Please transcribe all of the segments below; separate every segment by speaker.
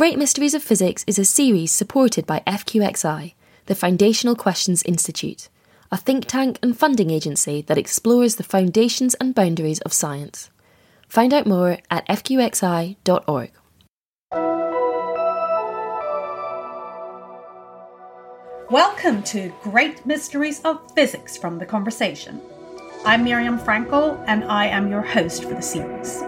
Speaker 1: Great Mysteries of Physics is a series supported by FQXI, the Foundational Questions Institute, a think tank and funding agency that explores the foundations and boundaries of science. Find out more at fqxi.org.
Speaker 2: Welcome to Great Mysteries of Physics from the Conversation. I'm Miriam Frankel, and I am your host for the series.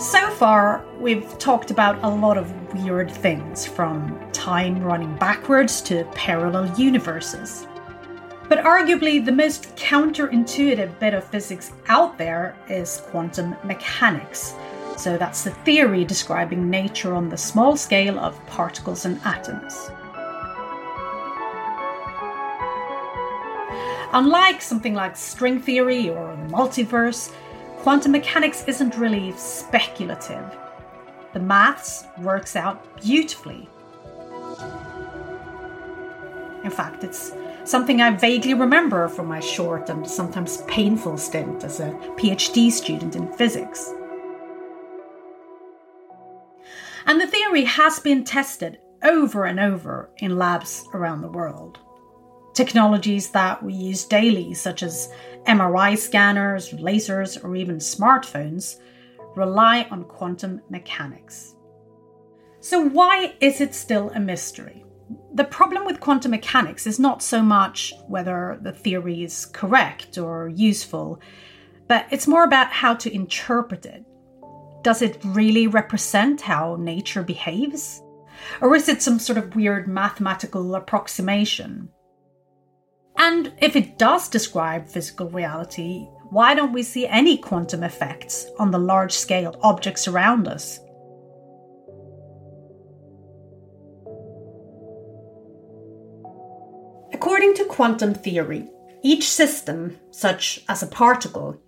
Speaker 2: So far, we've talked about a lot of weird things, from time running backwards to parallel universes. But arguably, the most counterintuitive bit of physics out there is quantum mechanics so that's the theory describing nature on the small scale of particles and atoms. Unlike something like string theory or the multiverse, quantum mechanics isn't really speculative. The maths works out beautifully. In fact, it's something I vaguely remember from my short and sometimes painful stint as a PhD student in physics. And the theory has been tested over and over in labs around the world. Technologies that we use daily, such as MRI scanners, lasers, or even smartphones, rely on quantum mechanics. So, why is it still a mystery? The problem with quantum mechanics is not so much whether the theory is correct or useful, but it's more about how to interpret it does it really represent how nature behaves? Or is it some sort of weird mathematical approximation? And if it does describe physical reality, why don't we see any quantum effects on the large scale objects around us? According to quantum theory, each system, such as a particle,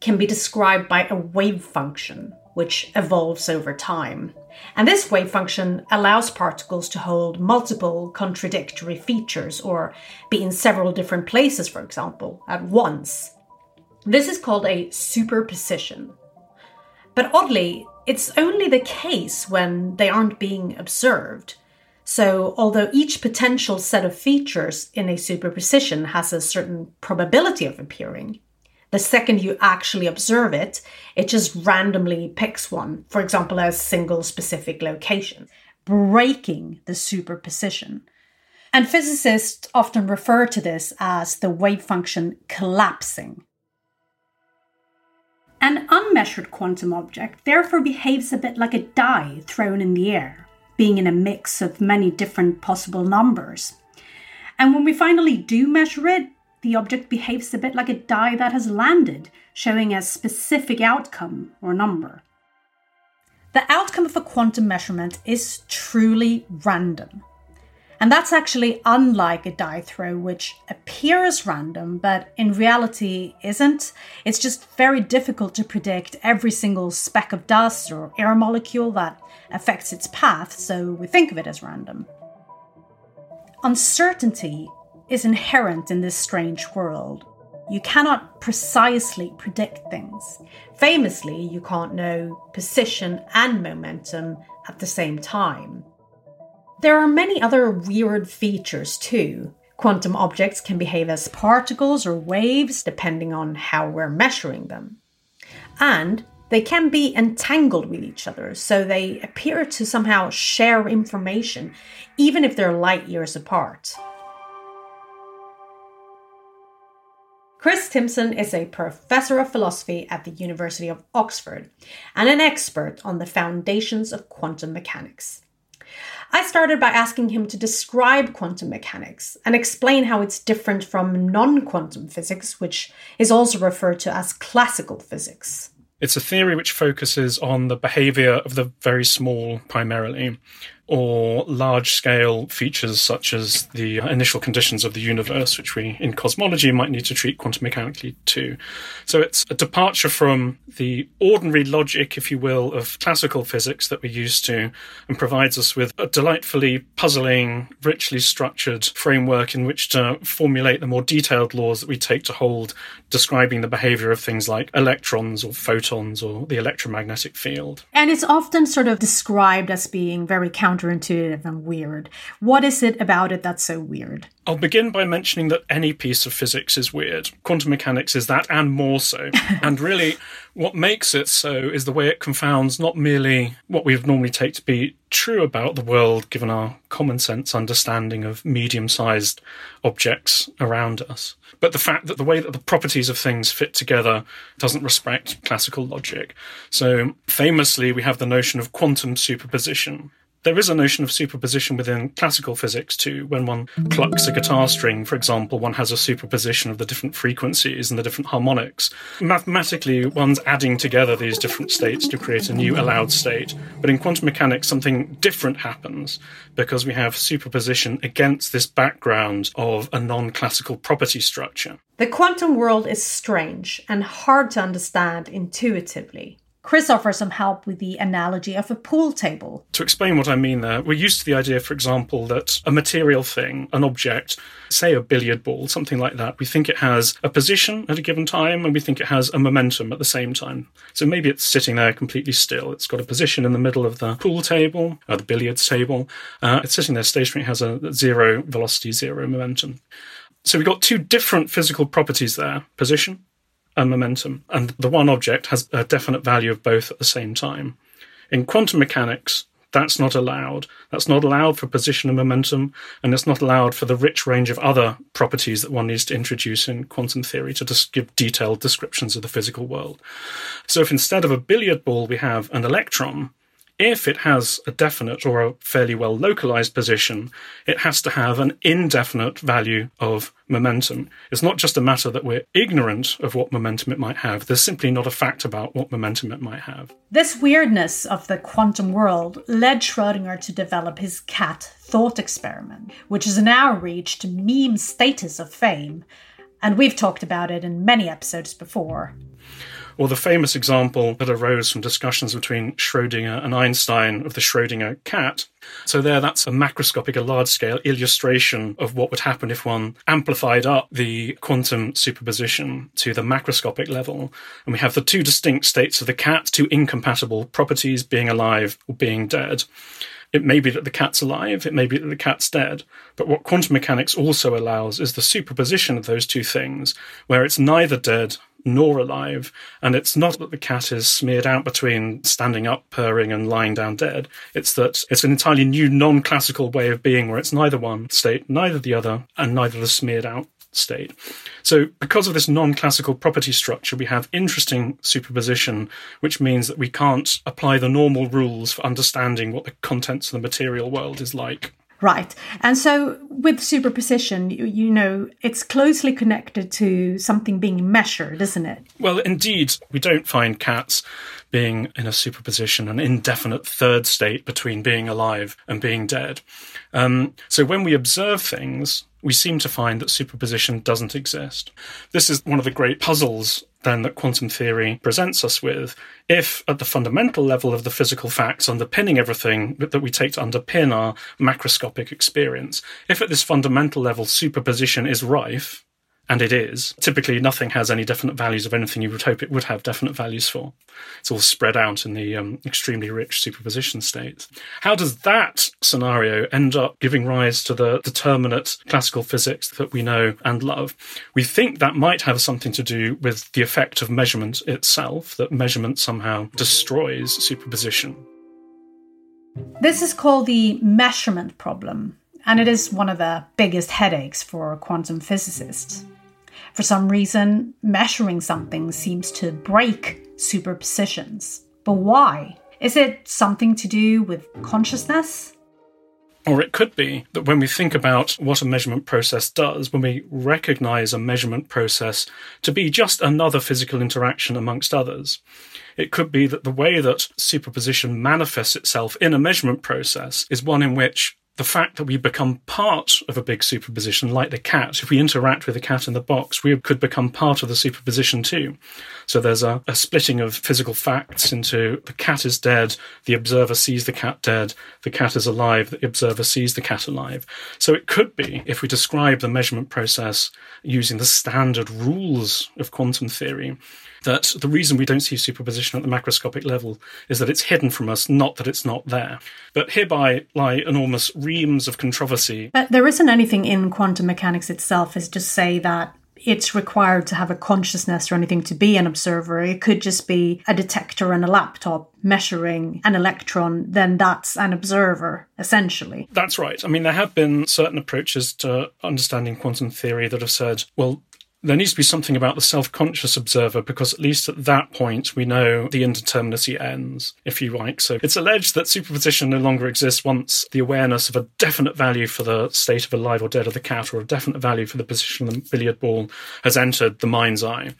Speaker 2: can be described by a wave function which evolves over time. And this wave function allows particles to hold multiple contradictory features or be in several different places, for example, at once. This is called a superposition. But oddly, it's only the case when they aren't being observed. So, although each potential set of features in a superposition has a certain probability of appearing, the second you actually observe it, it just randomly picks one, for example, a single specific location, breaking the superposition. And physicists often refer to this as the wave function collapsing. An unmeasured quantum object therefore behaves a bit like a die thrown in the air, being in a mix of many different possible numbers. And when we finally do measure it, the object behaves a bit like a die that has landed, showing a specific outcome or number. The outcome of a quantum measurement is truly random. And that's actually unlike a die throw, which appears random, but in reality isn't. It's just very difficult to predict every single speck of dust or air molecule that affects its path, so we think of it as random. Uncertainty is inherent in this strange world. You cannot precisely predict things. Famously, you can't know position and momentum at the same time. There are many other weird features too. Quantum objects can behave as particles or waves depending on how we're measuring them. And they can be entangled with each other, so they appear to somehow share information, even if they're light years apart. Chris Timpson is a professor of philosophy at the University of Oxford and an expert on the foundations of quantum mechanics. I started by asking him to describe quantum mechanics and explain how it's different from non quantum physics, which is also referred to as classical physics.
Speaker 3: It's a theory which focuses on the behavior of the very small primarily. Or large scale features such as the initial conditions of the universe, which we in cosmology might need to treat quantum mechanically too. So it's a departure from the ordinary logic, if you will, of classical physics that we're used to and provides us with a delightfully puzzling, richly structured framework in which to formulate the more detailed laws that we take to hold describing the behavior of things like electrons or photons or the electromagnetic field.
Speaker 2: And it's often sort of described as being very counterintuitive and weird. What is it about it that's so weird?
Speaker 3: I'll begin by mentioning that any piece of physics is weird. Quantum mechanics is that and more so. and really, what makes it so is the way it confounds not merely what we would normally take to be true about the world, given our common sense understanding of medium sized objects around us, but the fact that the way that the properties of things fit together doesn't respect classical logic. So, famously, we have the notion of quantum superposition there is a notion of superposition within classical physics too. When one plucks a guitar string, for example, one has a superposition of the different frequencies and the different harmonics. Mathematically, one's adding together these different states to create a new allowed state. But in quantum mechanics, something different happens because we have superposition against this background of a non classical property structure.
Speaker 2: The quantum world is strange and hard to understand intuitively. Chris offers some help with the analogy of a pool table.
Speaker 3: To explain what I mean there, we're used to the idea, for example, that a material thing, an object, say a billiard ball, something like that, we think it has a position at a given time and we think it has a momentum at the same time. So maybe it's sitting there completely still. It's got a position in the middle of the pool table, or the billiards table. Uh, it's sitting there stationary, it has a zero velocity, zero momentum. So we've got two different physical properties there position and momentum, and the one object has a definite value of both at the same time. In quantum mechanics, that's not allowed. That's not allowed for position and momentum, and it's not allowed for the rich range of other properties that one needs to introduce in quantum theory to just give detailed descriptions of the physical world. So if instead of a billiard ball we have an electron, if it has a definite or a fairly well localized position, it has to have an indefinite value of momentum. It's not just a matter that we're ignorant of what momentum it might have. There's simply not a fact about what momentum it might have.
Speaker 2: This weirdness of the quantum world led Schrödinger to develop his cat thought experiment, which has now reached meme status of fame. And we've talked about it in many episodes before
Speaker 3: or the famous example that arose from discussions between Schrödinger and Einstein of the Schrödinger cat. So there, that's a macroscopic, a large-scale illustration of what would happen if one amplified up the quantum superposition to the macroscopic level. And we have the two distinct states of the cat, two incompatible properties, being alive or being dead. It may be that the cat's alive, it may be that the cat's dead. But what quantum mechanics also allows is the superposition of those two things, where it's neither dead nor alive. And it's not that the cat is smeared out between standing up, purring, and lying down dead. It's that it's an entirely new non classical way of being where it's neither one state, neither the other, and neither the smeared out state. So, because of this non classical property structure, we have interesting superposition, which means that we can't apply the normal rules for understanding what the contents of the material world is like.
Speaker 2: Right. And so with superposition, you, you, know, it's closely connected to something being measured, isn't it?
Speaker 3: Well, indeed, we don't find cats being in a superposition, an indefinite third state between being alive and being dead. Um, so when we observe things, we seem to find that superposition doesn't exist. This is one of the great puzzles then that quantum theory presents us with. If at the fundamental level of the physical facts underpinning everything that we take to underpin our macroscopic experience, if at this fundamental level superposition is rife, and it is. Typically, nothing has any definite values of anything you would hope it would have definite values for. It's all spread out in the um, extremely rich superposition states. How does that scenario end up giving rise to the determinate classical physics that we know and love? We think that might have something to do with the effect of measurement itself, that measurement somehow destroys superposition.
Speaker 2: This is called the measurement problem, and it is one of the biggest headaches for quantum physicists. For some reason, measuring something seems to break superpositions. But why? Is it something to do with consciousness?
Speaker 3: Or it could be that when we think about what a measurement process does, when we recognize a measurement process to be just another physical interaction amongst others, it could be that the way that superposition manifests itself in a measurement process is one in which the fact that we become part of a big superposition, like the cat, if we interact with the cat in the box, we could become part of the superposition too. So there's a, a, splitting of physical facts into the cat is dead, the observer sees the cat dead, the cat is alive, the observer sees the cat alive. So it could be, if we describe the measurement process using the standard rules of quantum theory, that the reason we don't see superposition at the macroscopic level is that it's hidden from us, not that it's not there. But hereby lie enormous reams of controversy.
Speaker 2: But there isn't anything in quantum mechanics itself as to say that it's required to have a consciousness or anything to be an observer. It could just be a detector and a laptop measuring an electron, then that's an observer, essentially.
Speaker 3: That's right. I mean, there have been certain approaches to understanding quantum theory that have said, well, there needs to be something about the self-conscious observer because at least at that point we know the indeterminacy ends, if you like. So it's alleged that superposition no longer exists once the awareness of a definite value for the state of alive or dead of the cat or a definite value for the position of the billiard ball has entered the mind's eye.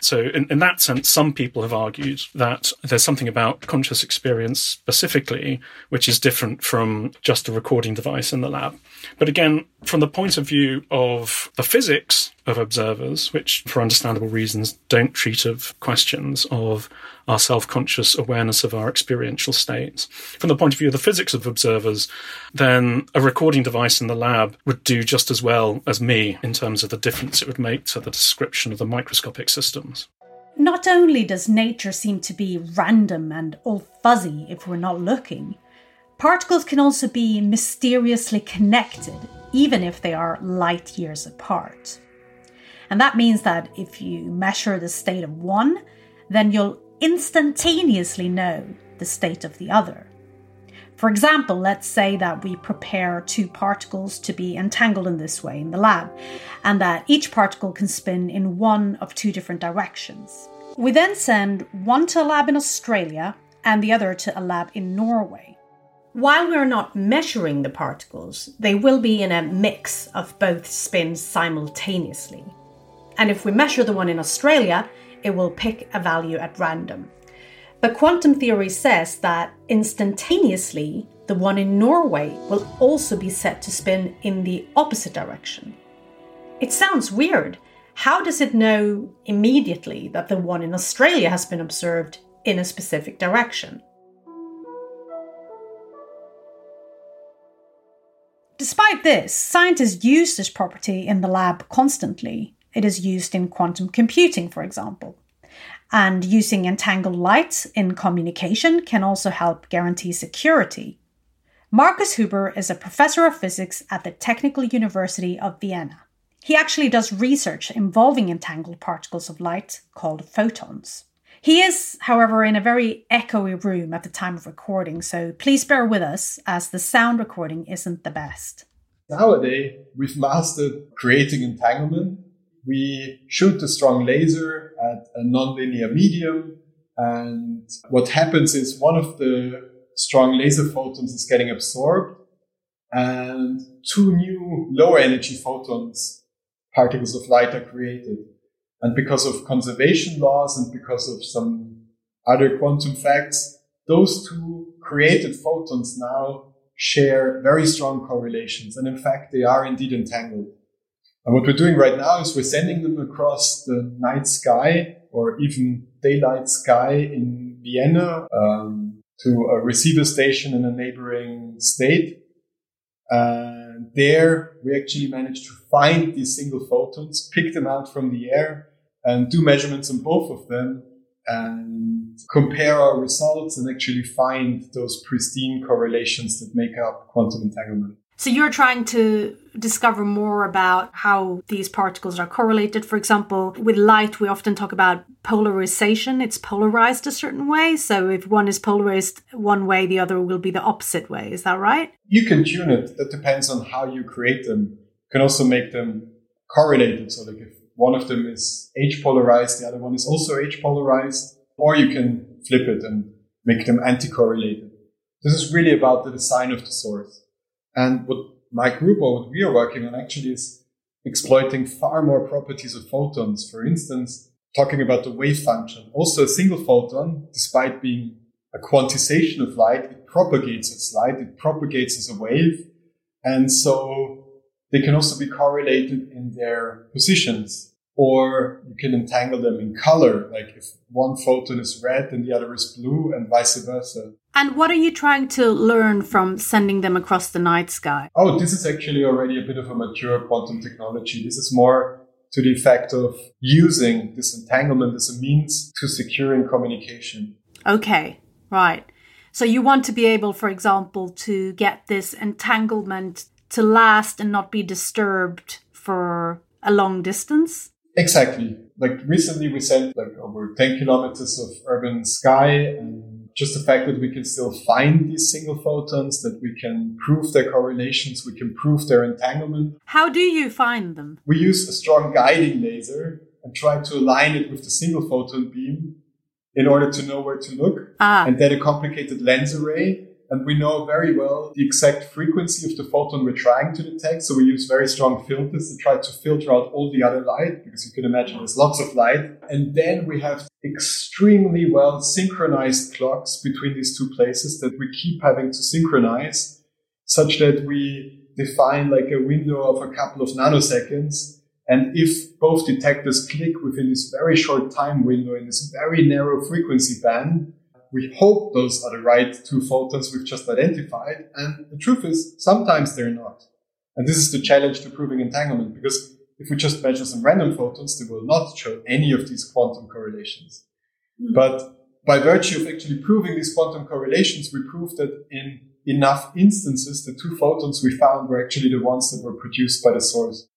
Speaker 3: So, in, in that sense, some people have argued that there's something about conscious experience specifically which is different from just a recording device in the lab. But again, from the point of view of the physics of observers, which for understandable reasons don't treat of questions of our self-conscious awareness of our experiential states. From the point of view of the physics of observers, then a recording device in the lab would do just as well as me in terms of the difference it would make to the description of the microscopic systems.
Speaker 2: Not only does nature seem to be random and all fuzzy if we're not looking, particles can also be mysteriously connected, even if they are light years apart. And that means that if you measure the state of one, then you'll instantaneously know the state of the other. For example, let's say that we prepare two particles to be entangled in this way in the lab, and that each particle can spin in one of two different directions. We then send one to a lab in Australia and the other to a lab in Norway. While we're not measuring the particles, they will be in a mix of both spins simultaneously. And if we measure the one in Australia, it will pick a value at random. But quantum theory says that instantaneously, the one in Norway will also be set to spin in the opposite direction. It sounds weird. How does it know immediately that the one in Australia has been observed in a specific direction? Despite this, scientists use this property in the lab constantly. It is used in quantum computing, for example. And using entangled light in communication can also help guarantee security. Marcus Huber is a professor of physics at the Technical University of Vienna. He actually does research involving entangled particles of light called photons. He is, however, in a very echoey room at the time of recording, so please bear with us as the sound recording isn't the best.
Speaker 4: Nowadays, we've mastered creating entanglement we shoot a strong laser at a nonlinear medium. And what happens is one of the strong laser photons is getting absorbed and two new lower energy photons, particles of light are created. And because of conservation laws and because of some other quantum facts, those two created photons now share very strong correlations. And in fact, they are indeed entangled. And what we're doing right now is we're sending them across the night sky or even daylight sky in Vienna um, to a receiver station in a neighboring state. And there we actually managed to find these single photons, pick them out from the air and do measurements on both of them and compare our results and actually find those pristine correlations that make up quantum entanglement.
Speaker 2: So you're trying to discover more about how these particles are correlated. For example, with light, we often talk about polarization. It's polarized a certain way. So if one is polarized one way, the other will be the opposite way. Is that right?
Speaker 4: You can tune it. That depends on how you create them. You can also make them correlated. So like if one of them is H polarized, the other one is also H polarized, or you can flip it and make them anti-correlated. This is really about the design of the source. And what my group or what we are working on actually is exploiting far more properties of photons. For instance, talking about the wave function. Also a single photon, despite being a quantization of light, it propagates its light, it propagates as a wave. And so they can also be correlated in their positions or you can entangle them in color, like if one photon is red and the other is blue and vice versa.
Speaker 2: And what are you trying to learn from sending them across the night sky?
Speaker 4: Oh, this is actually already a bit of a mature quantum technology. This is more to the effect of using this entanglement as a means to securing communication.
Speaker 2: Okay, right. So you want to be able, for example, to get this entanglement to last and not be disturbed for a long distance?
Speaker 4: Exactly. Like recently we sent like over 10 kilometers of urban sky and just the fact that we can still find these single photons, that we can prove their correlations, we can prove their entanglement.
Speaker 2: How do you find them?
Speaker 4: We use a strong guiding laser and try to align it with the single photon beam in order to know where to look.
Speaker 2: Ah.
Speaker 4: And then a complicated lens array and we know very well the exact frequency of the photon we're trying to detect. So we use very strong filters to try to filter out all the other light because you can imagine there's lots of light. And then we have extremely well synchronized clocks between these two places that we keep having to synchronize such that we define like a window of a couple of nanoseconds. And if both detectors click within this very short time window in this very narrow frequency band, we hope those are the right two photons we've just identified. And the truth is, sometimes they're not. And this is the challenge to proving entanglement, because if we just measure some random photons, they will not show any of these quantum correlations. Mm-hmm. But by virtue of actually proving these quantum correlations, we prove that in enough instances, the two photons we found were actually the ones that were produced by the source.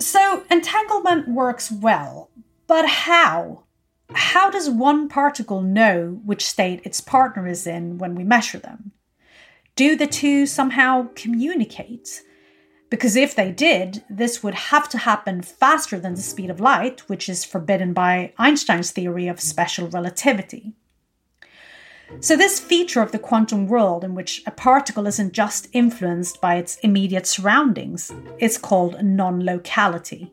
Speaker 2: So entanglement works well, but how? How does one particle know which state its partner is in when we measure them? Do the two somehow communicate? Because if they did, this would have to happen faster than the speed of light, which is forbidden by Einstein's theory of special relativity. So, this feature of the quantum world, in which a particle isn't just influenced by its immediate surroundings, is called non locality.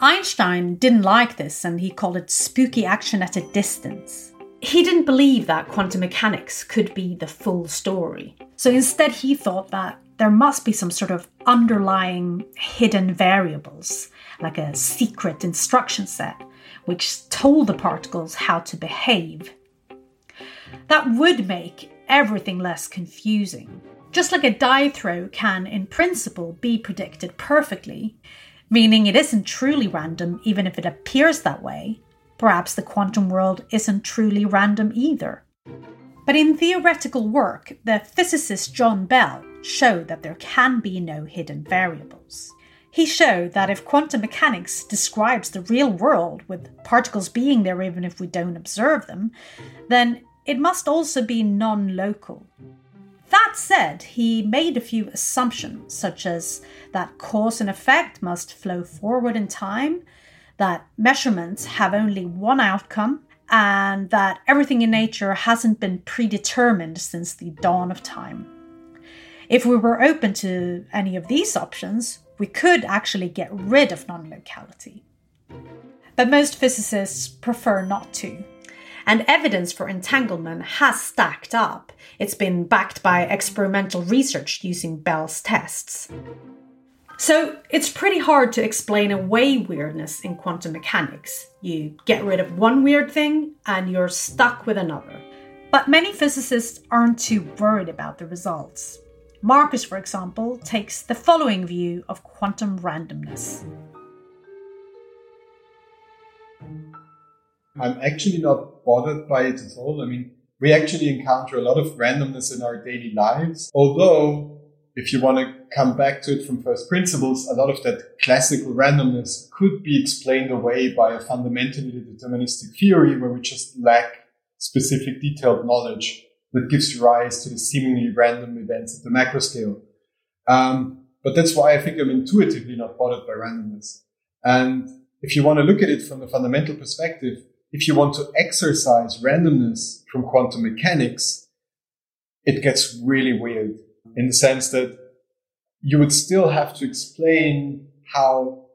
Speaker 2: Einstein didn't like this and he called it spooky action at a distance. He didn't believe that quantum mechanics could be the full story. So instead, he thought that there must be some sort of underlying hidden variables, like a secret instruction set, which told the particles how to behave. That would make everything less confusing. Just like a die throw can, in principle, be predicted perfectly, meaning it isn't truly random even if it appears that way. Perhaps the quantum world isn't truly random either. But in theoretical work, the physicist John Bell showed that there can be no hidden variables. He showed that if quantum mechanics describes the real world, with particles being there even if we don't observe them, then it must also be non local. That said, he made a few assumptions, such as that cause and effect must flow forward in time, that measurements have only one outcome, and that everything in nature hasn't been predetermined since the dawn of time. If we were open to any of these options, we could actually get rid of non locality. But most physicists prefer not to and evidence for entanglement has stacked up. It's been backed by experimental research using Bell's tests. So it's pretty hard to explain away weirdness in quantum mechanics. You get rid of one weird thing and you're stuck with another. But many physicists aren't too worried about the results. Marcus, for example, takes the following view of quantum randomness.
Speaker 4: I'm actually not bothered by it at all. I mean, we actually encounter a lot of randomness in our daily lives. Although, if you want to come back to it from first principles, a lot of that classical randomness could be explained away by a fundamentally deterministic theory where we just lack specific detailed knowledge that gives rise to the seemingly random events at the macro scale. Um, but that's why I think I'm intuitively not bothered by randomness. And if you want to look at it from a fundamental perspective, if you want to exercise randomness from quantum mechanics, it gets really weird in the sense that you would still have to explain how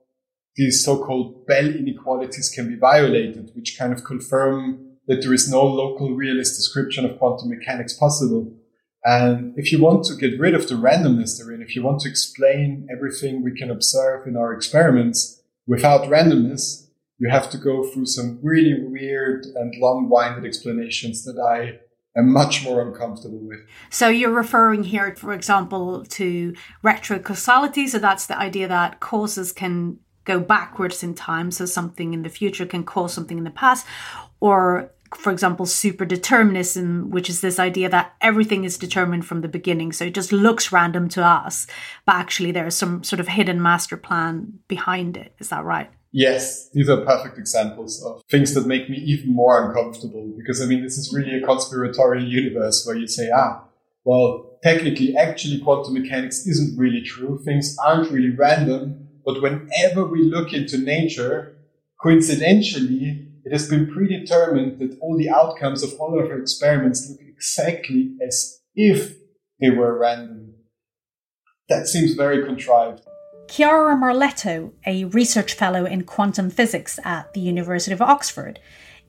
Speaker 4: these so-called Bell inequalities can be violated, which kind of confirm that there is no local realist description of quantum mechanics possible. And if you want to get rid of the randomness therein, if you want to explain everything we can observe in our experiments without randomness, you have to go through some really weird and long-winded explanations that I am much more uncomfortable with.
Speaker 2: So you're referring here, for example, to retrocausality. So that's the idea that causes can go backwards in time. So something in the future can cause something in the past. Or, for example, superdeterminism, which is this idea that everything is determined from the beginning. So it just looks random to us, but actually there's some sort of hidden master plan behind it. Is that right?
Speaker 4: Yes, these are perfect examples of things that make me even more uncomfortable because I mean, this is really a conspiratorial universe where you say, ah, well, technically, actually, quantum mechanics isn't really true. Things aren't really random. But whenever we look into nature, coincidentally, it has been predetermined that all the outcomes of all of our experiments look exactly as if they were random. That seems very contrived.
Speaker 2: Chiara Marletto, a research fellow in quantum physics at the University of Oxford,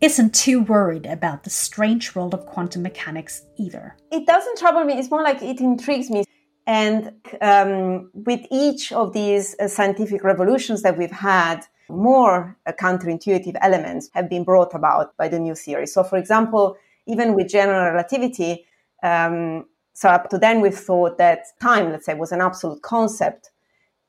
Speaker 2: isn't too worried about the strange world of quantum mechanics either.
Speaker 5: It doesn't trouble me, it's more like it intrigues me. And um, with each of these uh, scientific revolutions that we've had, more uh, counterintuitive elements have been brought about by the new theory. So, for example, even with general relativity, um, so up to then we've thought that time, let's say, was an absolute concept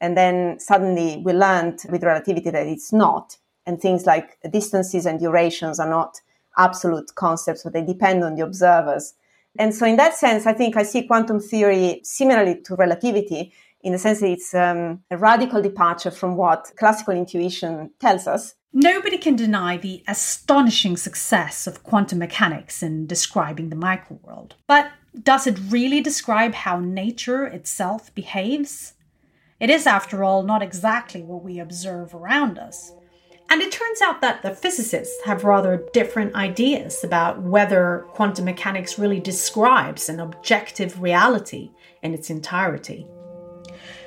Speaker 5: and then suddenly we learned with relativity that it's not. And things like distances and durations are not absolute concepts, but they depend on the observers. And so, in that sense, I think I see quantum theory similarly to relativity in the sense that it's um, a radical departure from what classical intuition tells us.
Speaker 2: Nobody can deny the astonishing success of quantum mechanics in describing the microworld. But does it really describe how nature itself behaves? It is, after all, not exactly what we observe around us. And it turns out that the physicists have rather different ideas about whether quantum mechanics really describes an objective reality in its entirety.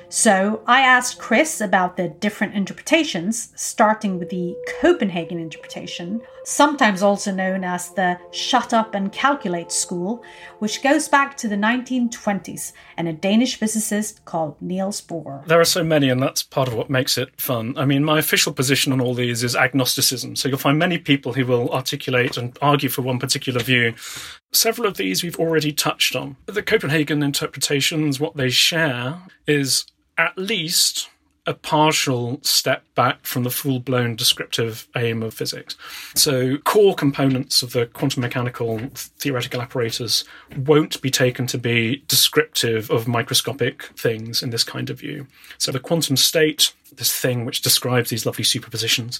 Speaker 2: So I asked Chris about the different interpretations, starting with the Copenhagen interpretation, sometimes also known as the shut up and calculate school, which goes back to the 1920s and a Danish physicist called Niels Bohr.
Speaker 3: There are so many, and that's part of what makes it fun. I mean, my official position on all these is agnosticism. So you'll find many people who will articulate and argue for one particular view. Several of these we've already touched on. The Copenhagen interpretations, what they share is at least a partial step back from the full blown descriptive aim of physics. So, core components of the quantum mechanical theoretical apparatus won't be taken to be descriptive of microscopic things in this kind of view. So, the quantum state, this thing which describes these lovely superpositions,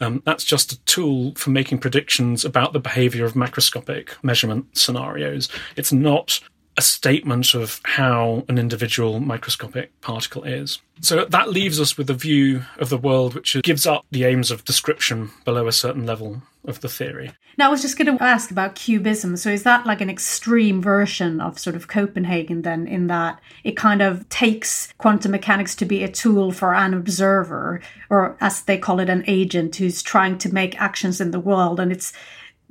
Speaker 3: um, that's just a tool for making predictions about the behavior of macroscopic measurement scenarios. It's not a statement of how an individual microscopic particle is. So that leaves us with a view of the world which gives up the aims of description below a certain level of the theory.
Speaker 2: Now, I was just going to ask about QBism. So, is that like an extreme version of sort of Copenhagen, then, in that it kind of takes quantum mechanics to be a tool for an observer, or as they call it, an agent who's trying to make actions in the world? And it's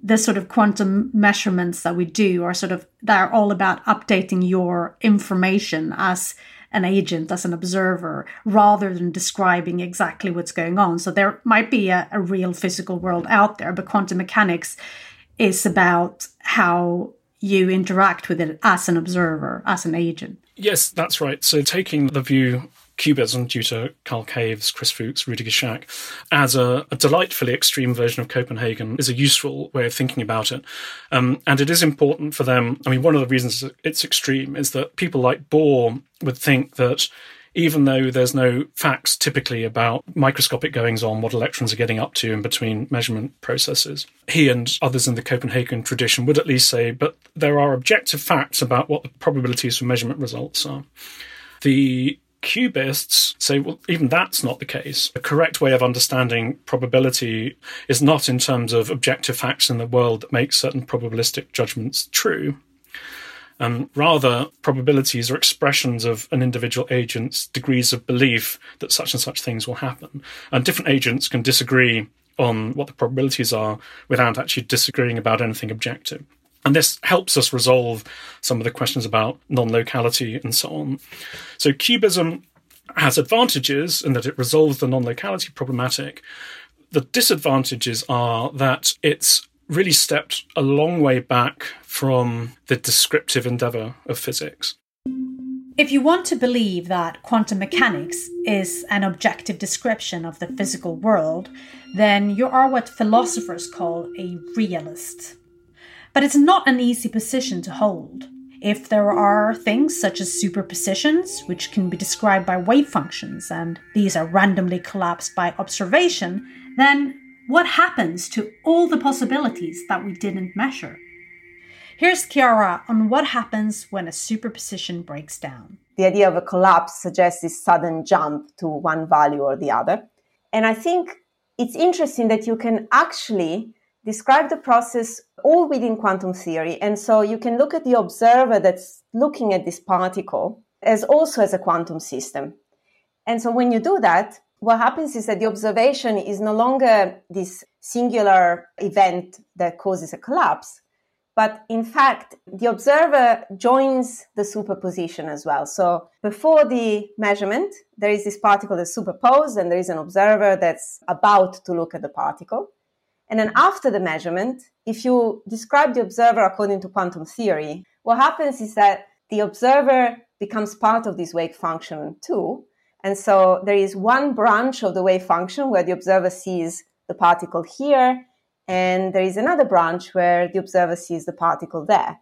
Speaker 2: the sort of quantum measurements that we do are sort of they're all about updating your information as an agent as an observer rather than describing exactly what's going on. So there might be a, a real physical world out there but quantum mechanics is about how you interact with it as an observer as an agent.
Speaker 3: Yes that's right. So taking the view QBism due to Carl Caves, Chris Fuchs, Rudiger Schack, as a, a, delightfully extreme version of Copenhagen is a useful way of thinking about it. Um, and it is important for them. I mean, one of the reasons it's extreme is that people like Bohr would think that even though there's no facts typically about microscopic goings on, what electrons are getting up to in between measurement processes. He and others in the Copenhagen tradition would at least say, but there are objective facts about what the probabilities for measurement results are. The QBists say, well, even that's not the case. A correct way of understanding probability is not in terms of objective facts in the world that make certain probabilistic judgments true. and rather probabilities are expressions of an individual agent's degrees of belief that such and such things will happen. And different agents can disagree on what the probabilities are without actually disagreeing about anything objective. And this helps us resolve some of the questions about non locality and so on. So, QBism has advantages in that it resolves the non locality problematic. The disadvantages are that it's really stepped a long way back from the descriptive endeavour of physics.
Speaker 2: If you want to believe that quantum mechanics is an objective description of the physical world, then you are what philosophers call a realist. But it's not an easy position to hold. If there are things such as superpositions, which can be described by wave functions, and these are randomly collapsed by observation, then what happens to all the possibilities that we didn't measure? Here's Chiara on what happens when a superposition breaks down.
Speaker 5: The idea of a collapse suggests this sudden jump to one value or the other. And I think it's interesting that you can actually describe the process all within quantum theory. And so you can look at the observer that's looking at this particle as also as a quantum system. And so when you do that, what happens is that the observation is no longer this singular event that causes a collapse, but in fact, the observer joins the superposition as well. So before the measurement, there is this particle that's superposed, and there is an observer that's about to look at the particle. And then after the measurement, if you describe the observer according to quantum theory, what happens is that the observer becomes part of this wave function too. And so there is one branch of the wave function where the observer sees the particle here, and there is another branch where the observer sees the particle there.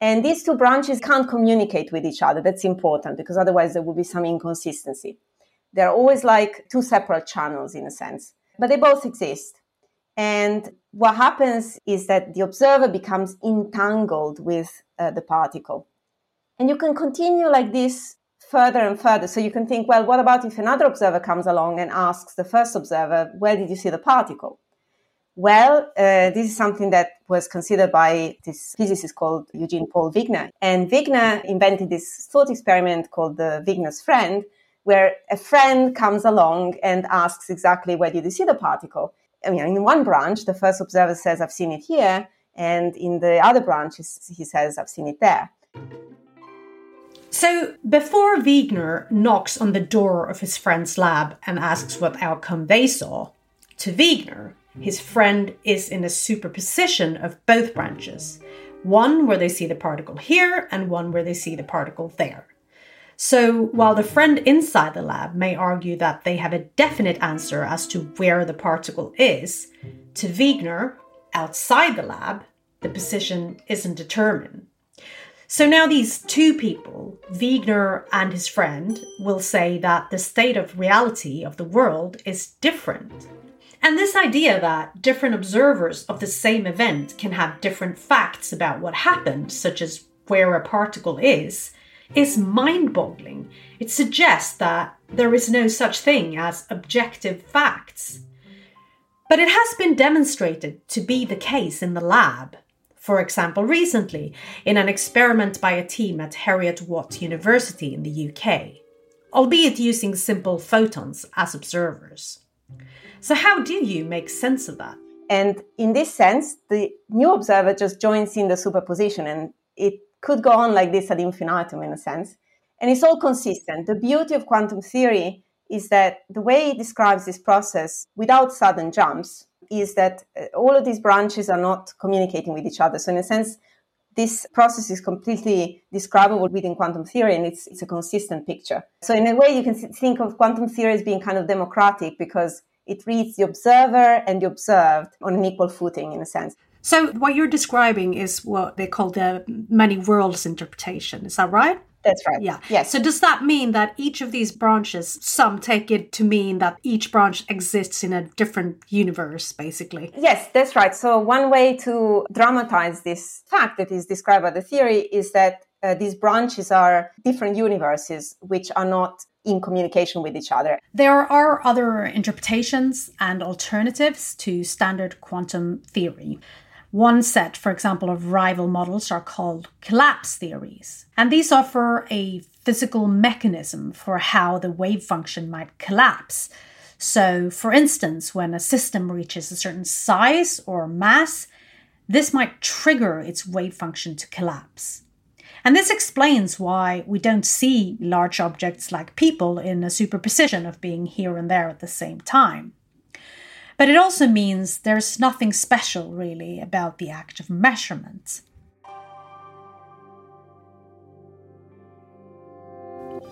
Speaker 5: And these two branches can't communicate with each other. That's important because otherwise there will be some inconsistency. They're always like two separate channels in a sense, but they both exist. And what happens is that the observer becomes entangled with uh, the particle. And you can continue like this further and further. So you can think, well, what about if another observer comes along and asks the first observer, where did you see the particle? Well, uh, this is something that was considered by this physicist called Eugene Paul Wigner. And Wigner invented this thought experiment called the Wigner's friend, where a friend comes along and asks exactly where did you see the particle? I mean, in one branch, the first observer says, I've seen it here. And in the other branch, he says, I've seen it there.
Speaker 2: So, before Wigner knocks on the door of his friend's lab and asks what outcome they saw, to Wigner, his friend is in a superposition of both branches one where they see the particle here and one where they see the particle there. So while the friend inside the lab may argue that they have a definite answer as to where the particle is, to Wigner, outside the lab, the position isn't determined. So now these two people, Wigner and his friend, will say that the state of reality of the world is different. And this idea that different observers of the same event can have different facts about what happened, such as where a particle is, is mind boggling. It suggests that there is no such thing as objective facts. But it has been demonstrated to be the case in the lab. For example, recently, in an experiment by a team at Heriot Watt University in the UK, albeit using simple photons as observers. So, how do you make sense of that?
Speaker 5: And in this sense, the new observer just joins in the superposition and it could go on like this ad infinitum in a sense. And it's all consistent. The beauty of quantum theory is that the way it describes this process without sudden jumps is that uh, all of these branches are not communicating with each other. So, in a sense, this process is completely describable within quantum theory and it's, it's a consistent picture. So, in a way, you can think of quantum theory as being kind of democratic because it reads the observer and the observed on an equal footing, in a sense.
Speaker 2: So, what you're describing is what they call the many worlds interpretation. Is that right?
Speaker 5: That's right.
Speaker 2: Yeah.
Speaker 5: Yes.
Speaker 2: So, does that mean that each of these branches, some take it to mean that each branch exists in a different universe, basically?
Speaker 5: Yes, that's right. So, one way to dramatize this fact that is described by the theory is that uh, these branches are different universes which are not in communication with each other.
Speaker 2: There are other interpretations and alternatives to standard quantum theory. One set, for example, of rival models are called collapse theories. And these offer a physical mechanism for how the wave function might collapse. So, for instance, when a system reaches a certain size or mass, this might trigger its wave function to collapse. And this explains why we don't see large objects like people in a superposition of being here and there at the same time. But it also means there's nothing special, really, about the act of measurement.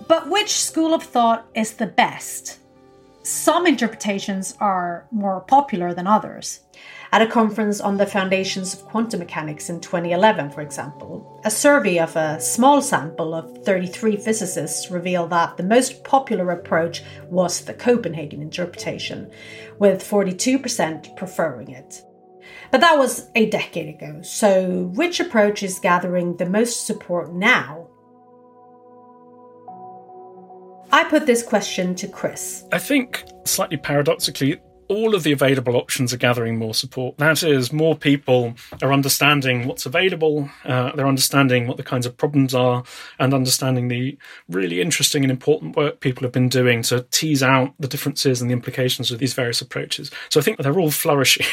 Speaker 2: But which school of thought is the best? Some interpretations are more popular than others at a conference on the foundations of quantum mechanics in 2011, for example. A survey of a small sample of 33 physicists revealed that the most popular approach was the Copenhagen interpretation, with 42% preferring it. But that was a decade ago, so which approach is gathering the most support now? I put this question to Chris.
Speaker 3: I think, slightly paradoxically, all of the available options are gathering more support. That is, more people are understanding what's available, uh, they're understanding what the kinds of problems are, and understanding the really interesting and important work people have been doing to tease out the differences and the implications of these various approaches. So I think they're all flourishing,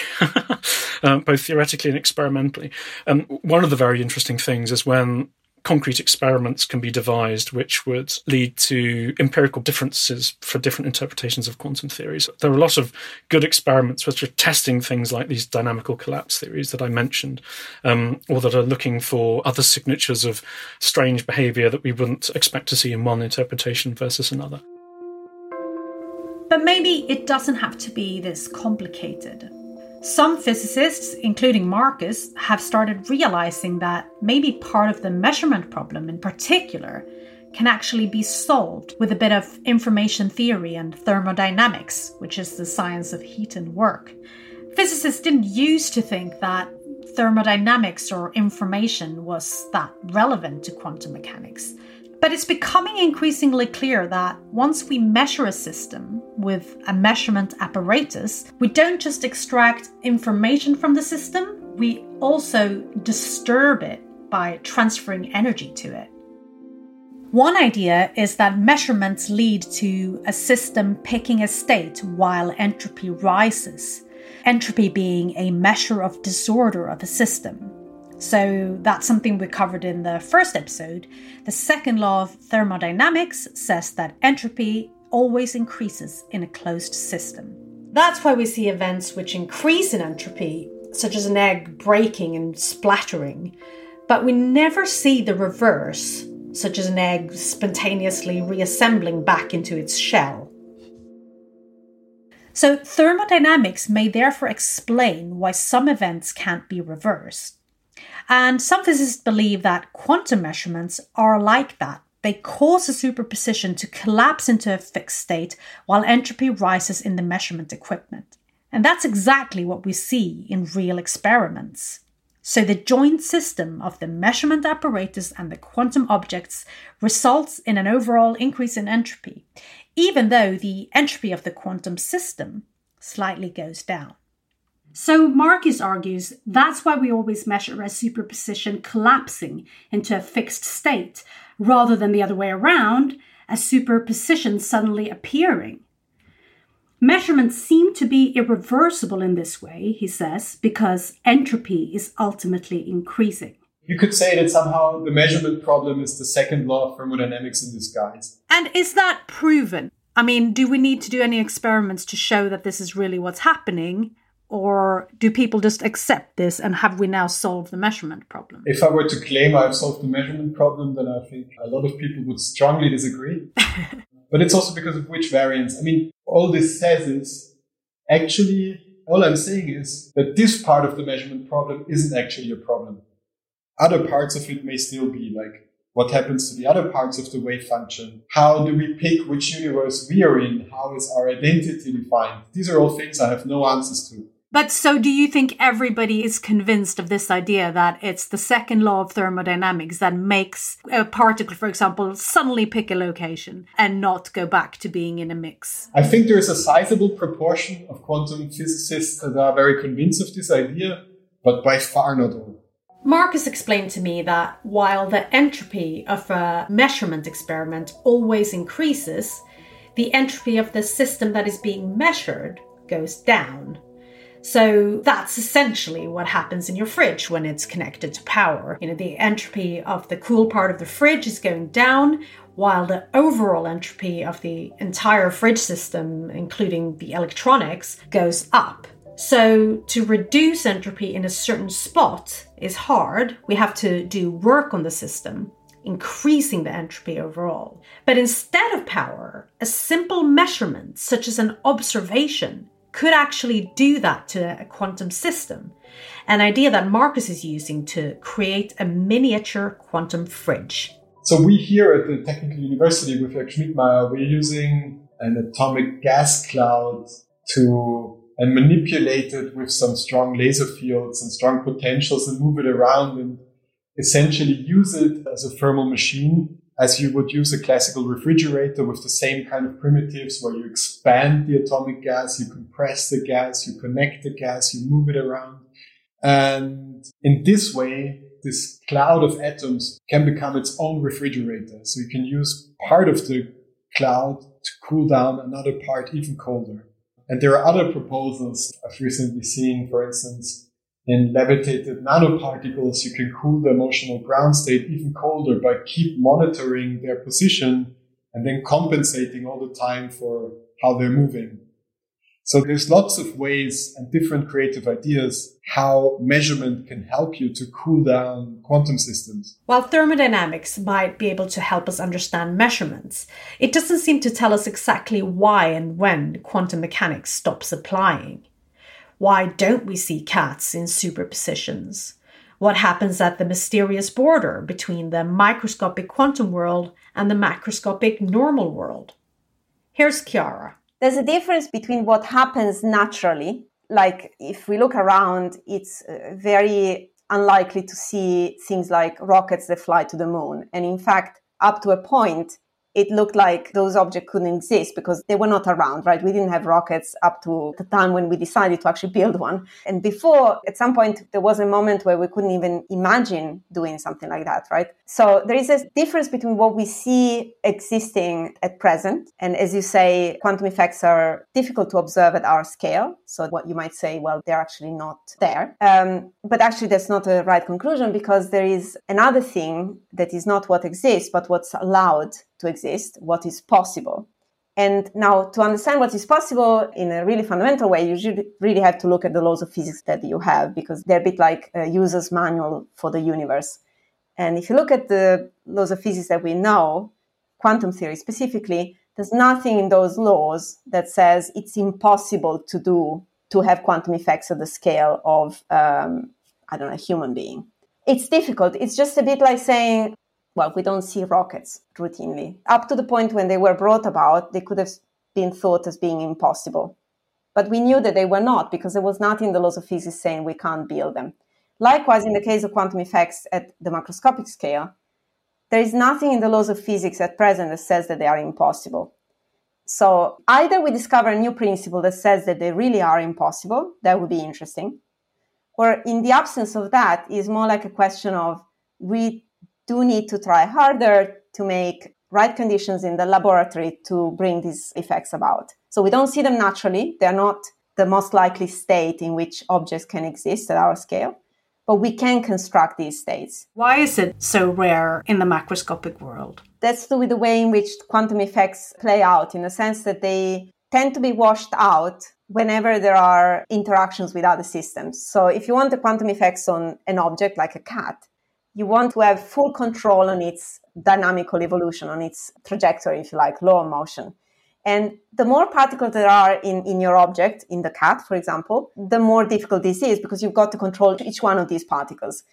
Speaker 3: uh, both theoretically and experimentally. Um, one of the very interesting things is when concrete experiments can be devised which would lead to empirical differences for different interpretations of quantum theories. There are a lot of good experiments which are testing things like these dynamical collapse theories that I mentioned, um, or that are looking for other signatures of strange behavior that we wouldn't expect to see in one interpretation versus another.
Speaker 2: But maybe it doesn't have to be this complicated. Some physicists, including Marcus, have started realizing that maybe part of the measurement problem in particular can actually be solved with a bit of information theory and thermodynamics, which is the science of heat and work. Physicists didn't used to think that thermodynamics or information was that relevant to quantum mechanics. But it's becoming increasingly clear that once we measure a system with a measurement apparatus, we don't just extract information from the system, we also disturb it by transferring energy to it. One idea is that measurements lead to a system picking a state while entropy rises, entropy being a measure of disorder of a system. So that's something we covered in the first episode. The second law of thermodynamics says that entropy always increases in a closed system. That's why we see events which increase in entropy, such as an egg breaking and splattering, but we never see the reverse, such as an egg spontaneously reassembling back into its shell. So, thermodynamics may therefore explain why some events can't be reversed. And some physicists believe that quantum measurements are like that. They cause a superposition to collapse into a fixed state while entropy rises in the measurement equipment. And that's exactly what we see in real experiments. So, the joint system of the measurement apparatus and the quantum objects results in an overall increase in entropy, even though the entropy of the quantum system slightly goes down. So Marcus argues that's why we always measure a superposition collapsing into a fixed state, rather than the other way around, a superposition suddenly appearing. Measurements seem to be irreversible in this way, he says, because entropy is ultimately increasing.
Speaker 4: You could say that somehow the measurement problem is the second law of thermodynamics in disguise.
Speaker 2: And is that proven? I mean, do we need to do any experiments to show that this is really what's happening? Or do people just accept this and have we now solved the measurement problem?
Speaker 4: If I were to claim I've solved the measurement problem, then I think a lot of people would strongly disagree. but it's also because of which variance. I mean, all this says is actually, all I'm saying is that this part of the measurement problem isn't actually a problem. Other parts of it may still be like what happens to the other parts of the wave function? How do we pick which universe we are in? How is our identity defined? These are all things I have no answers to.
Speaker 2: But so do you think everybody is convinced of this idea that it's the second law of thermodynamics that makes a particle, for example, suddenly pick a location and not go back to being in a mix?
Speaker 4: I think there is a sizable proportion of quantum physicists that are very convinced of this idea. but by far not all.
Speaker 2: Marcus explained to me that while the entropy of a measurement experiment always increases, the entropy of the system that is being measured goes down. So that's essentially what happens in your fridge when it's connected to power. You know, the entropy of the cool part of the fridge is going down, while the overall entropy of the entire fridge system, including the electronics, goes up. So, to reduce entropy in a certain spot is hard. We have to do work on the system, increasing the entropy overall. But instead of power, a simple measurement, such as an observation, could actually do that to a quantum system. An idea that Marcus is using to create a miniature quantum fridge.
Speaker 4: So we here at the Technical University with Jörg Schmiedmayer, we're using an atomic gas cloud to and manipulate it with some strong laser fields and strong potentials and move it around and essentially use it as a thermal machine as you would use a classical refrigerator with the same kind of primitives where you expand the atomic gas, you compress the gas, you connect the gas, you move it around. And in this way, this cloud of atoms can become its own refrigerator. So you can use part of the cloud to cool down another part even colder. And there are other proposals I've recently seen, for instance, in levitated nanoparticles, you can cool the motional ground state even colder by keep monitoring their position and then compensating all the time for how they're moving. So there's lots of ways and different creative ideas how measurement can help you to cool down quantum systems.
Speaker 2: While thermodynamics might be able to help us understand measurements, it doesn't seem to tell us exactly why and when quantum mechanics stops applying. Why don't we see cats in superpositions? What happens at the mysterious border between the microscopic quantum world and the macroscopic normal world? Here's Chiara.
Speaker 5: There's a difference between what happens naturally, like if we look around, it's uh, very unlikely to see things like rockets that fly to the moon. And in fact, up to a point, it looked like those objects couldn't exist because they were not around, right? We didn't have rockets up to the time when we decided to actually build one. And before, at some point, there was a moment where we couldn't even imagine doing something like that, right? So there is a difference between what we see existing at present. And as you say, quantum effects are difficult to observe at our scale. So what you might say, well, they're actually not there. Um, but actually, that's not a right conclusion because there is another thing that is not what exists, but what's allowed to exist, what is possible. And now, to understand what is possible in a really fundamental way, you should really have to look at the laws of physics that you have because they're a bit like a user's manual for the universe. And if you look at the laws of physics that we know, quantum theory specifically, there's nothing in those laws that says it's impossible to do to have quantum effects at the scale of, um, I don't know, a human being. It's difficult. It's just a bit like saying, well, we don't see rockets routinely. Up to the point when they were brought about, they could have been thought as being impossible. But we knew that they were not because there was nothing in the laws of physics saying we can't build them. Likewise, in the case of quantum effects at the macroscopic scale, there is nothing in the laws of physics at present that says that they are impossible. So either we discover a new principle that says that they really are impossible, that would be interesting, or in the absence of that, is more like a question of we do need to try harder to make right conditions in the laboratory to bring these effects about. So we don't see them naturally. They're not the most likely state in which objects can exist at our scale, but we can construct these states.
Speaker 2: Why is it so rare in the macroscopic world?
Speaker 5: That's to do with the way in which quantum effects play out, in the sense that they tend to be washed out whenever there are interactions with other systems. So if you want the quantum effects on an object like a cat, you want to have full control on its dynamical evolution, on its trajectory, if you like, law of motion. And the more particles there are in, in your object, in the cat, for example, the more difficult this is because you've got to control each one of these particles.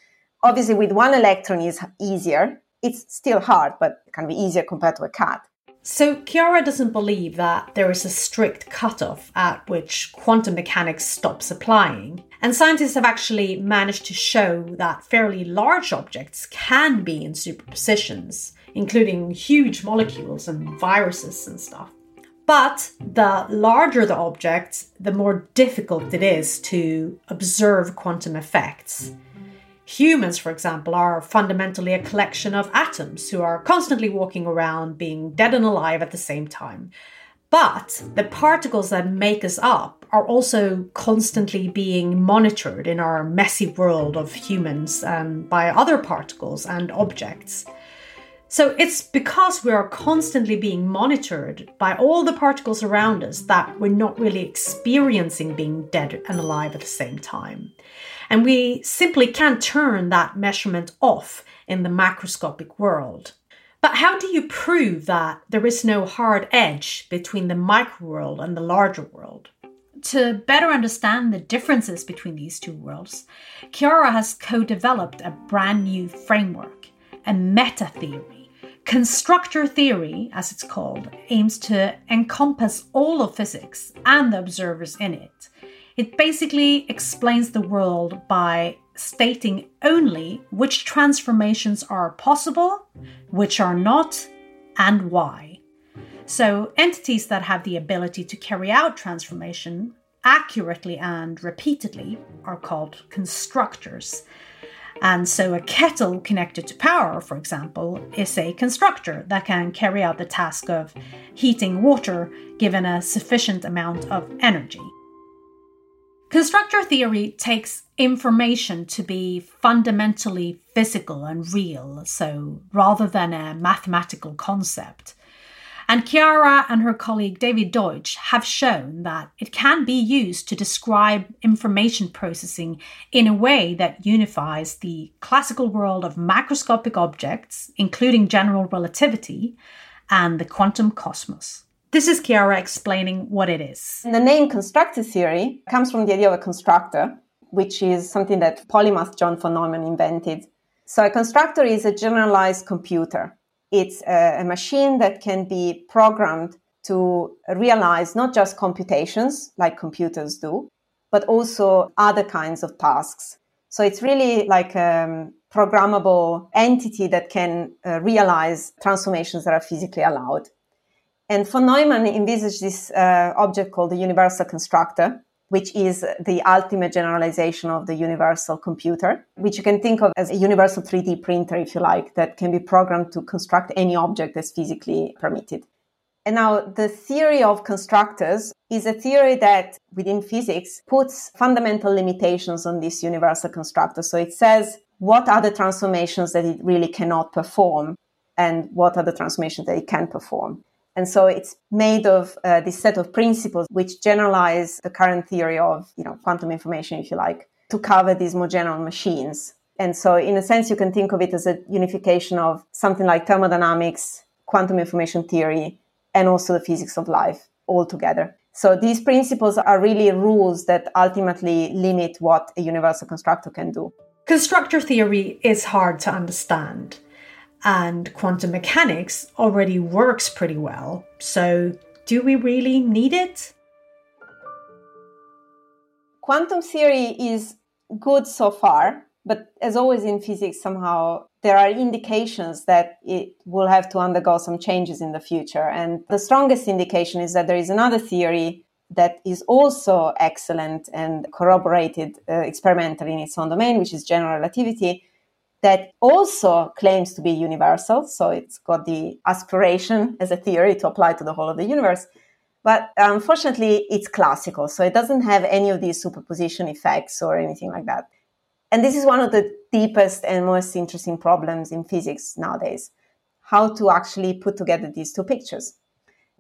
Speaker 5: Obviously, with one electron is easier. It's still hard, but it can be easier compared to a cat.
Speaker 2: So Chiara doesn't believe that there is a strict cutoff at which quantum mechanics stops applying. And scientists have actually managed to show that fairly large objects can be in superpositions, including huge molecules and viruses and stuff. But the larger the object, the more difficult it is to observe quantum effects. Humans, for example, are fundamentally a collection of atoms who are constantly walking around being dead and alive at the same time. But the particles that make us up are also constantly being monitored in our messy world of humans um, by other particles and objects. So it's because we are constantly being monitored by all the particles around us that we're not really experiencing being dead and alive at the same time. And we simply can't turn that measurement off in the macroscopic world. But how do you prove that there is no hard edge between the micro world and the larger world? To better understand the differences between these two worlds, Chiara has co developed a brand new framework, a meta theory Constructor theory, as it's called, aims to encompass all of physics and the observers in it. It basically explains the world by stating only which transformations are possible, which are not, and why. So, entities that have the ability to carry out transformation accurately and repeatedly are called constructors, and so a kettle connected to power, for example, is a constructor that can carry out the task of heating water given a sufficient amount of energy. Constructor theory takes information to be fundamentally physical and real, so rather than a mathematical concept. And Chiara and her colleague David Deutsch have shown that it can be used to describe information processing in a way that unifies the classical world of macroscopic objects, including general relativity, and the quantum cosmos. This is Chiara explaining what it is.
Speaker 5: The name constructor theory comes from the idea of a constructor, which is something that polymath John von Neumann invented. So a constructor is a generalized computer it's a, a machine that can be programmed to realize not just computations like computers do, but also other kinds of tasks. So it's really like a programmable entity that can uh, realize transformations that are physically allowed. And von Neumann envisaged this uh, object called the universal constructor, which is the ultimate generalization of the universal computer, which you can think of as a universal 3D printer, if you like, that can be programmed to construct any object that's physically permitted. And now the theory of constructors is a theory that within physics puts fundamental limitations on this universal constructor. So it says what are the transformations that it really cannot perform and what are the transformations that it can perform. And so it's made of uh, this set of principles which generalize the current theory of, you know, quantum information, if you like, to cover these more general machines. And so in a sense, you can think of it as a unification of something like thermodynamics, quantum information theory, and also the physics of life all together. So these principles are really rules that ultimately limit what a universal constructor can do.
Speaker 2: Constructor theory is hard to understand and quantum mechanics already works pretty well. So, do we really need it?
Speaker 5: Quantum theory is good so far, but as always in physics, somehow there are indications that it will have to undergo some changes in the future. And the strongest indication is that there is another theory that is also excellent and corroborated uh, experimentally in its own domain, which is general relativity, that also claims to be universal. So it's got the aspiration as a theory to apply to the whole of the universe. But unfortunately, it's classical. So it doesn't have any of these superposition effects or anything like that. And this is one of the deepest and most interesting problems in physics nowadays how to actually put together these two pictures.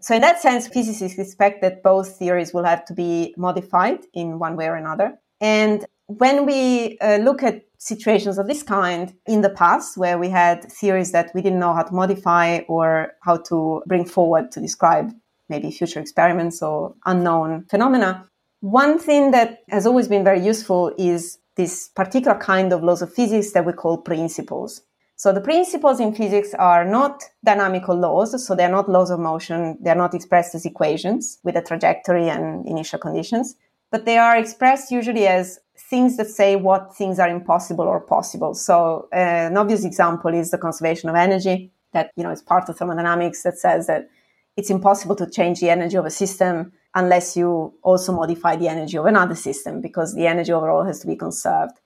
Speaker 5: So, in that sense, physicists expect that both theories will have to be modified in one way or another. And when we uh, look at situations of this kind in the past, where we had theories that we didn't know how to modify or how to bring forward to describe maybe future experiments or unknown phenomena, one thing that has always been very useful is this particular kind of laws of physics that we call principles. So the principles in physics are not dynamical laws, so they're not laws of motion, they're not expressed as equations with a trajectory and initial conditions, but they are expressed usually as things that say what things are impossible or possible. So uh, an obvious example is the conservation of energy that, you know, is part of thermodynamics that says that it's impossible to change the energy of a system unless you also modify the energy of another system because the energy overall has to be conserved.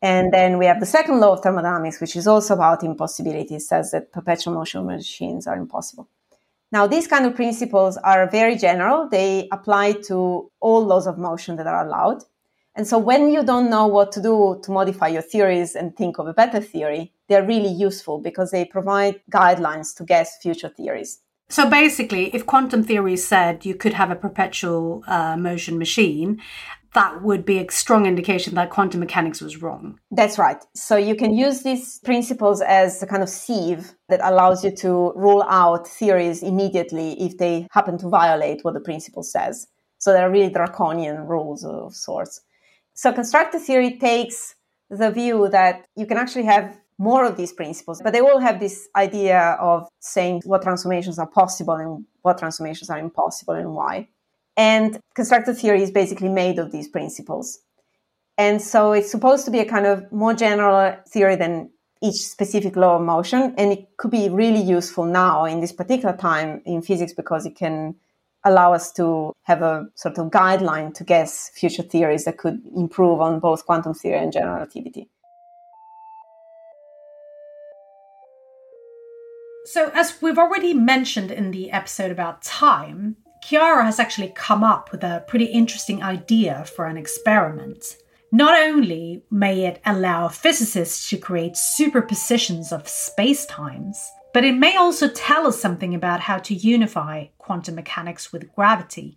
Speaker 5: And then we have the second law of thermodynamics, which is also about impossibility. It says that perpetual motion machines are impossible. Now, these kind of principles are very general. They apply to all laws of motion that are allowed. And so when you don't know what to do to modify your theories and think of a better theory, they're really useful because they provide guidelines to guess future theories.
Speaker 2: So basically, if quantum theory said you could have a perpetual uh, motion machine, that would be a strong indication that quantum mechanics was wrong.
Speaker 5: That's right. So you can use these principles as a kind of sieve that allows you to rule out theories immediately if they happen to violate what the principle says. So there are really draconian rules of sorts. So constructor theory takes the view that you can actually have more of these principles, but they all have this idea of saying what transformations are possible and what transformations are impossible and why. And constructor theory is basically made of these principles. And so it's supposed to be a kind of more general theory than each specific law of motion. And it could be really useful now in this particular time in physics because it can allow us to have a sort of guideline to guess future theories that could improve on both quantum theory and general relativity.
Speaker 2: So, as we've already mentioned in the episode about time, Chiara has actually come up with a pretty interesting idea for an experiment. Not only may it allow physicists to create superpositions of spacetimes, but it may also tell us something about how to unify quantum mechanics with gravity.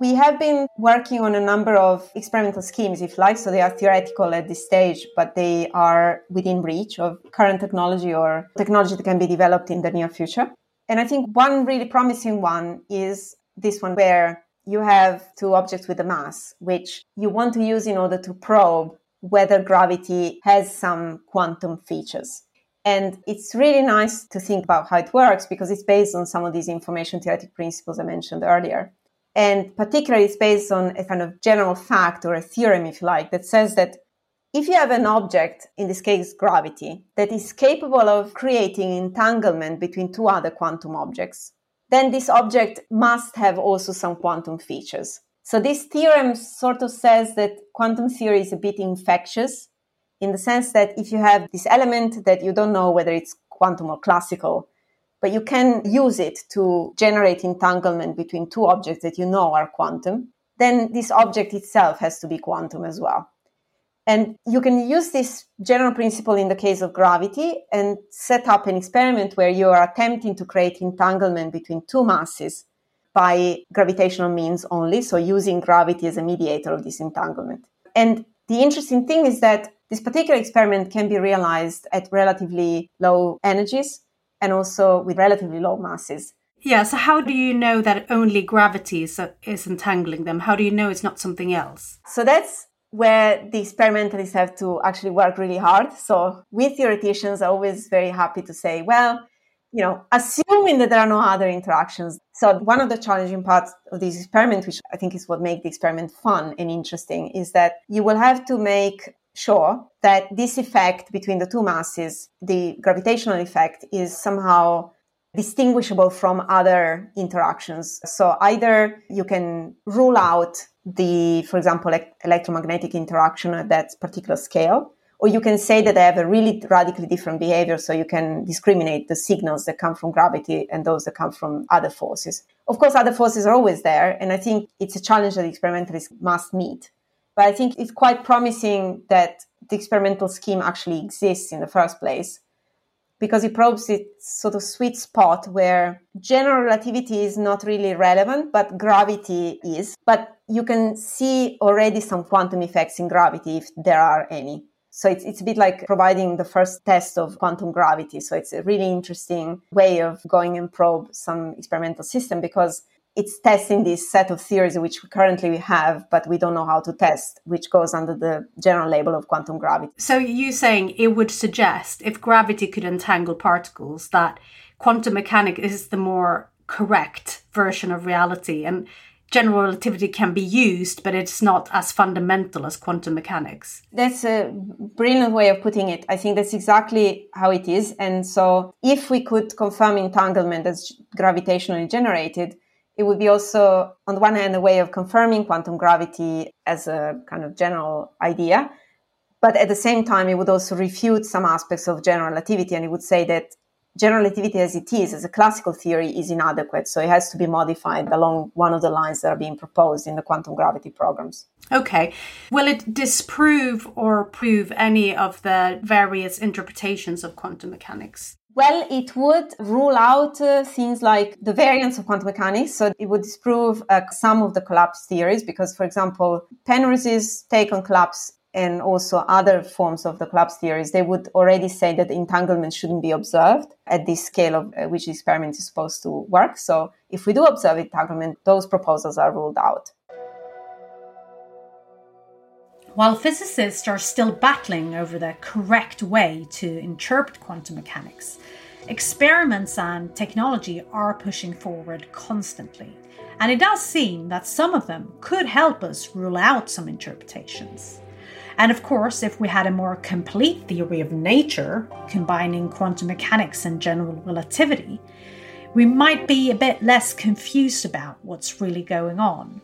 Speaker 5: We have been working on a number of experimental schemes, if like, so they are theoretical at this stage, but they are within reach of current technology or technology that can be developed in the near future. And I think one really promising one is this one where you have two objects with a mass, which you want to use in order to probe whether gravity has some quantum features. And it's really nice to think about how it works because it's based on some of these information theoretic principles I mentioned earlier. And particularly, it's based on a kind of general fact or a theorem, if you like, that says that if you have an object, in this case gravity, that is capable of creating entanglement between two other quantum objects, then this object must have also some quantum features. So this theorem sort of says that quantum theory is a bit infectious in the sense that if you have this element that you don't know whether it's quantum or classical, but you can use it to generate entanglement between two objects that you know are quantum, then this object itself has to be quantum as well. And you can use this general principle in the case of gravity and set up an experiment where you are attempting to create entanglement between two masses by gravitational means only, so using gravity as a mediator of this entanglement. And the interesting thing is that this particular experiment can be realized at relatively low energies and also with relatively low masses.
Speaker 2: Yeah, so how do you know that only gravity is, is entangling them? How do you know it's not something else?
Speaker 5: So that's where the experimentalists have to actually work really hard. So we theoreticians are always very happy to say, well, you know, assuming that there are no other interactions. So one of the challenging parts of this experiment, which I think is what makes the experiment fun and interesting, is that you will have to make sure that this effect between the two masses, the gravitational effect, is somehow distinguishable from other interactions. So either you can rule out the, for example, electromagnetic interaction at that particular scale, or you can say that they have a really radically different behavior so you can discriminate the signals that come from gravity and those that come from other forces. Of course, other forces are always there, and I think it's a challenge that experimentalists must meet. But I think it's quite promising that the experimental scheme actually exists in the first place because it probes this sort of sweet spot where general relativity is not really relevant, but gravity is. But you can see already some quantum effects in gravity if there are any. So it's, it's a bit like providing the first test of quantum gravity. So it's a really interesting way of going and probe some experimental system because it's testing this set of theories which currently we have, but we don't know how to test, which goes under the general label of quantum gravity.
Speaker 2: So you're saying it would suggest if gravity could entangle particles that quantum mechanics is the more correct version of reality and general relativity can be used, but it's not as fundamental as quantum mechanics.
Speaker 5: That's a brilliant way of putting it. I think that's exactly how it is. And so, if we could confirm entanglement as gravitationally generated, it would be also, on the one hand, a way of confirming quantum gravity as a kind of general idea. But at the same time, it would also refute some aspects of general relativity and it would say that general relativity as it is, as a classical theory, is inadequate. So it has to be modified along one of the lines that are being proposed in the quantum gravity programs.
Speaker 2: Okay. Will it disprove or prove any of the various interpretations of quantum mechanics?
Speaker 5: Well, it would rule out uh, things like the variance of quantum mechanics. So it would disprove uh, some of the collapse theories because, for example, Penrose's take on collapse and also other forms of the collapse theories, they would already say that entanglement shouldn't be observed at this scale of uh, which the experiment is supposed to work. So if we do observe entanglement, those proposals are ruled out.
Speaker 2: While physicists are still battling over the correct way to interpret quantum mechanics, experiments and technology are pushing forward constantly. And it does seem that some of them could help us rule out some interpretations. And of course, if we had a more complete theory of nature, combining quantum mechanics and general relativity, we might be a bit less confused about what's really going on.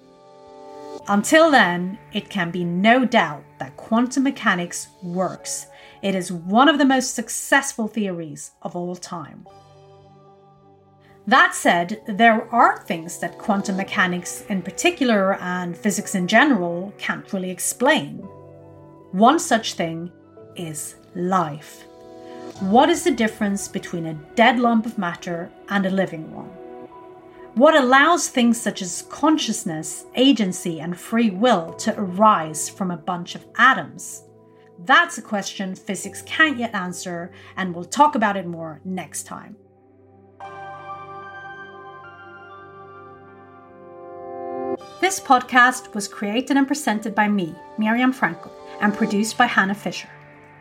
Speaker 2: Until then, it can be no doubt that quantum mechanics works. It is one of the most successful theories of all time. That said, there are things that quantum mechanics in particular and physics in general can't really explain. One such thing is life. What is the difference between a dead lump of matter and a living one? What allows things such as consciousness, agency, and free will to arise from a bunch of atoms? That's a question physics can't yet answer, and we'll talk about it more next time. This podcast was created and presented by me, Miriam Frankel and produced by Hannah Fisher.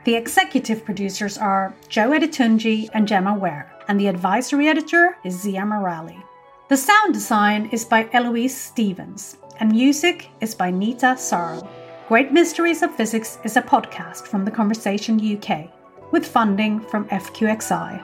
Speaker 2: The executive producers are Jo Adetunji and Gemma Ware, and the advisory editor is Zeeya Merali. The sound design is by Eloise Stevens, and music is by Neeta Sarl. Great Mysteries of Physics is a podcast from The Conversation UK, with funding from FQXI.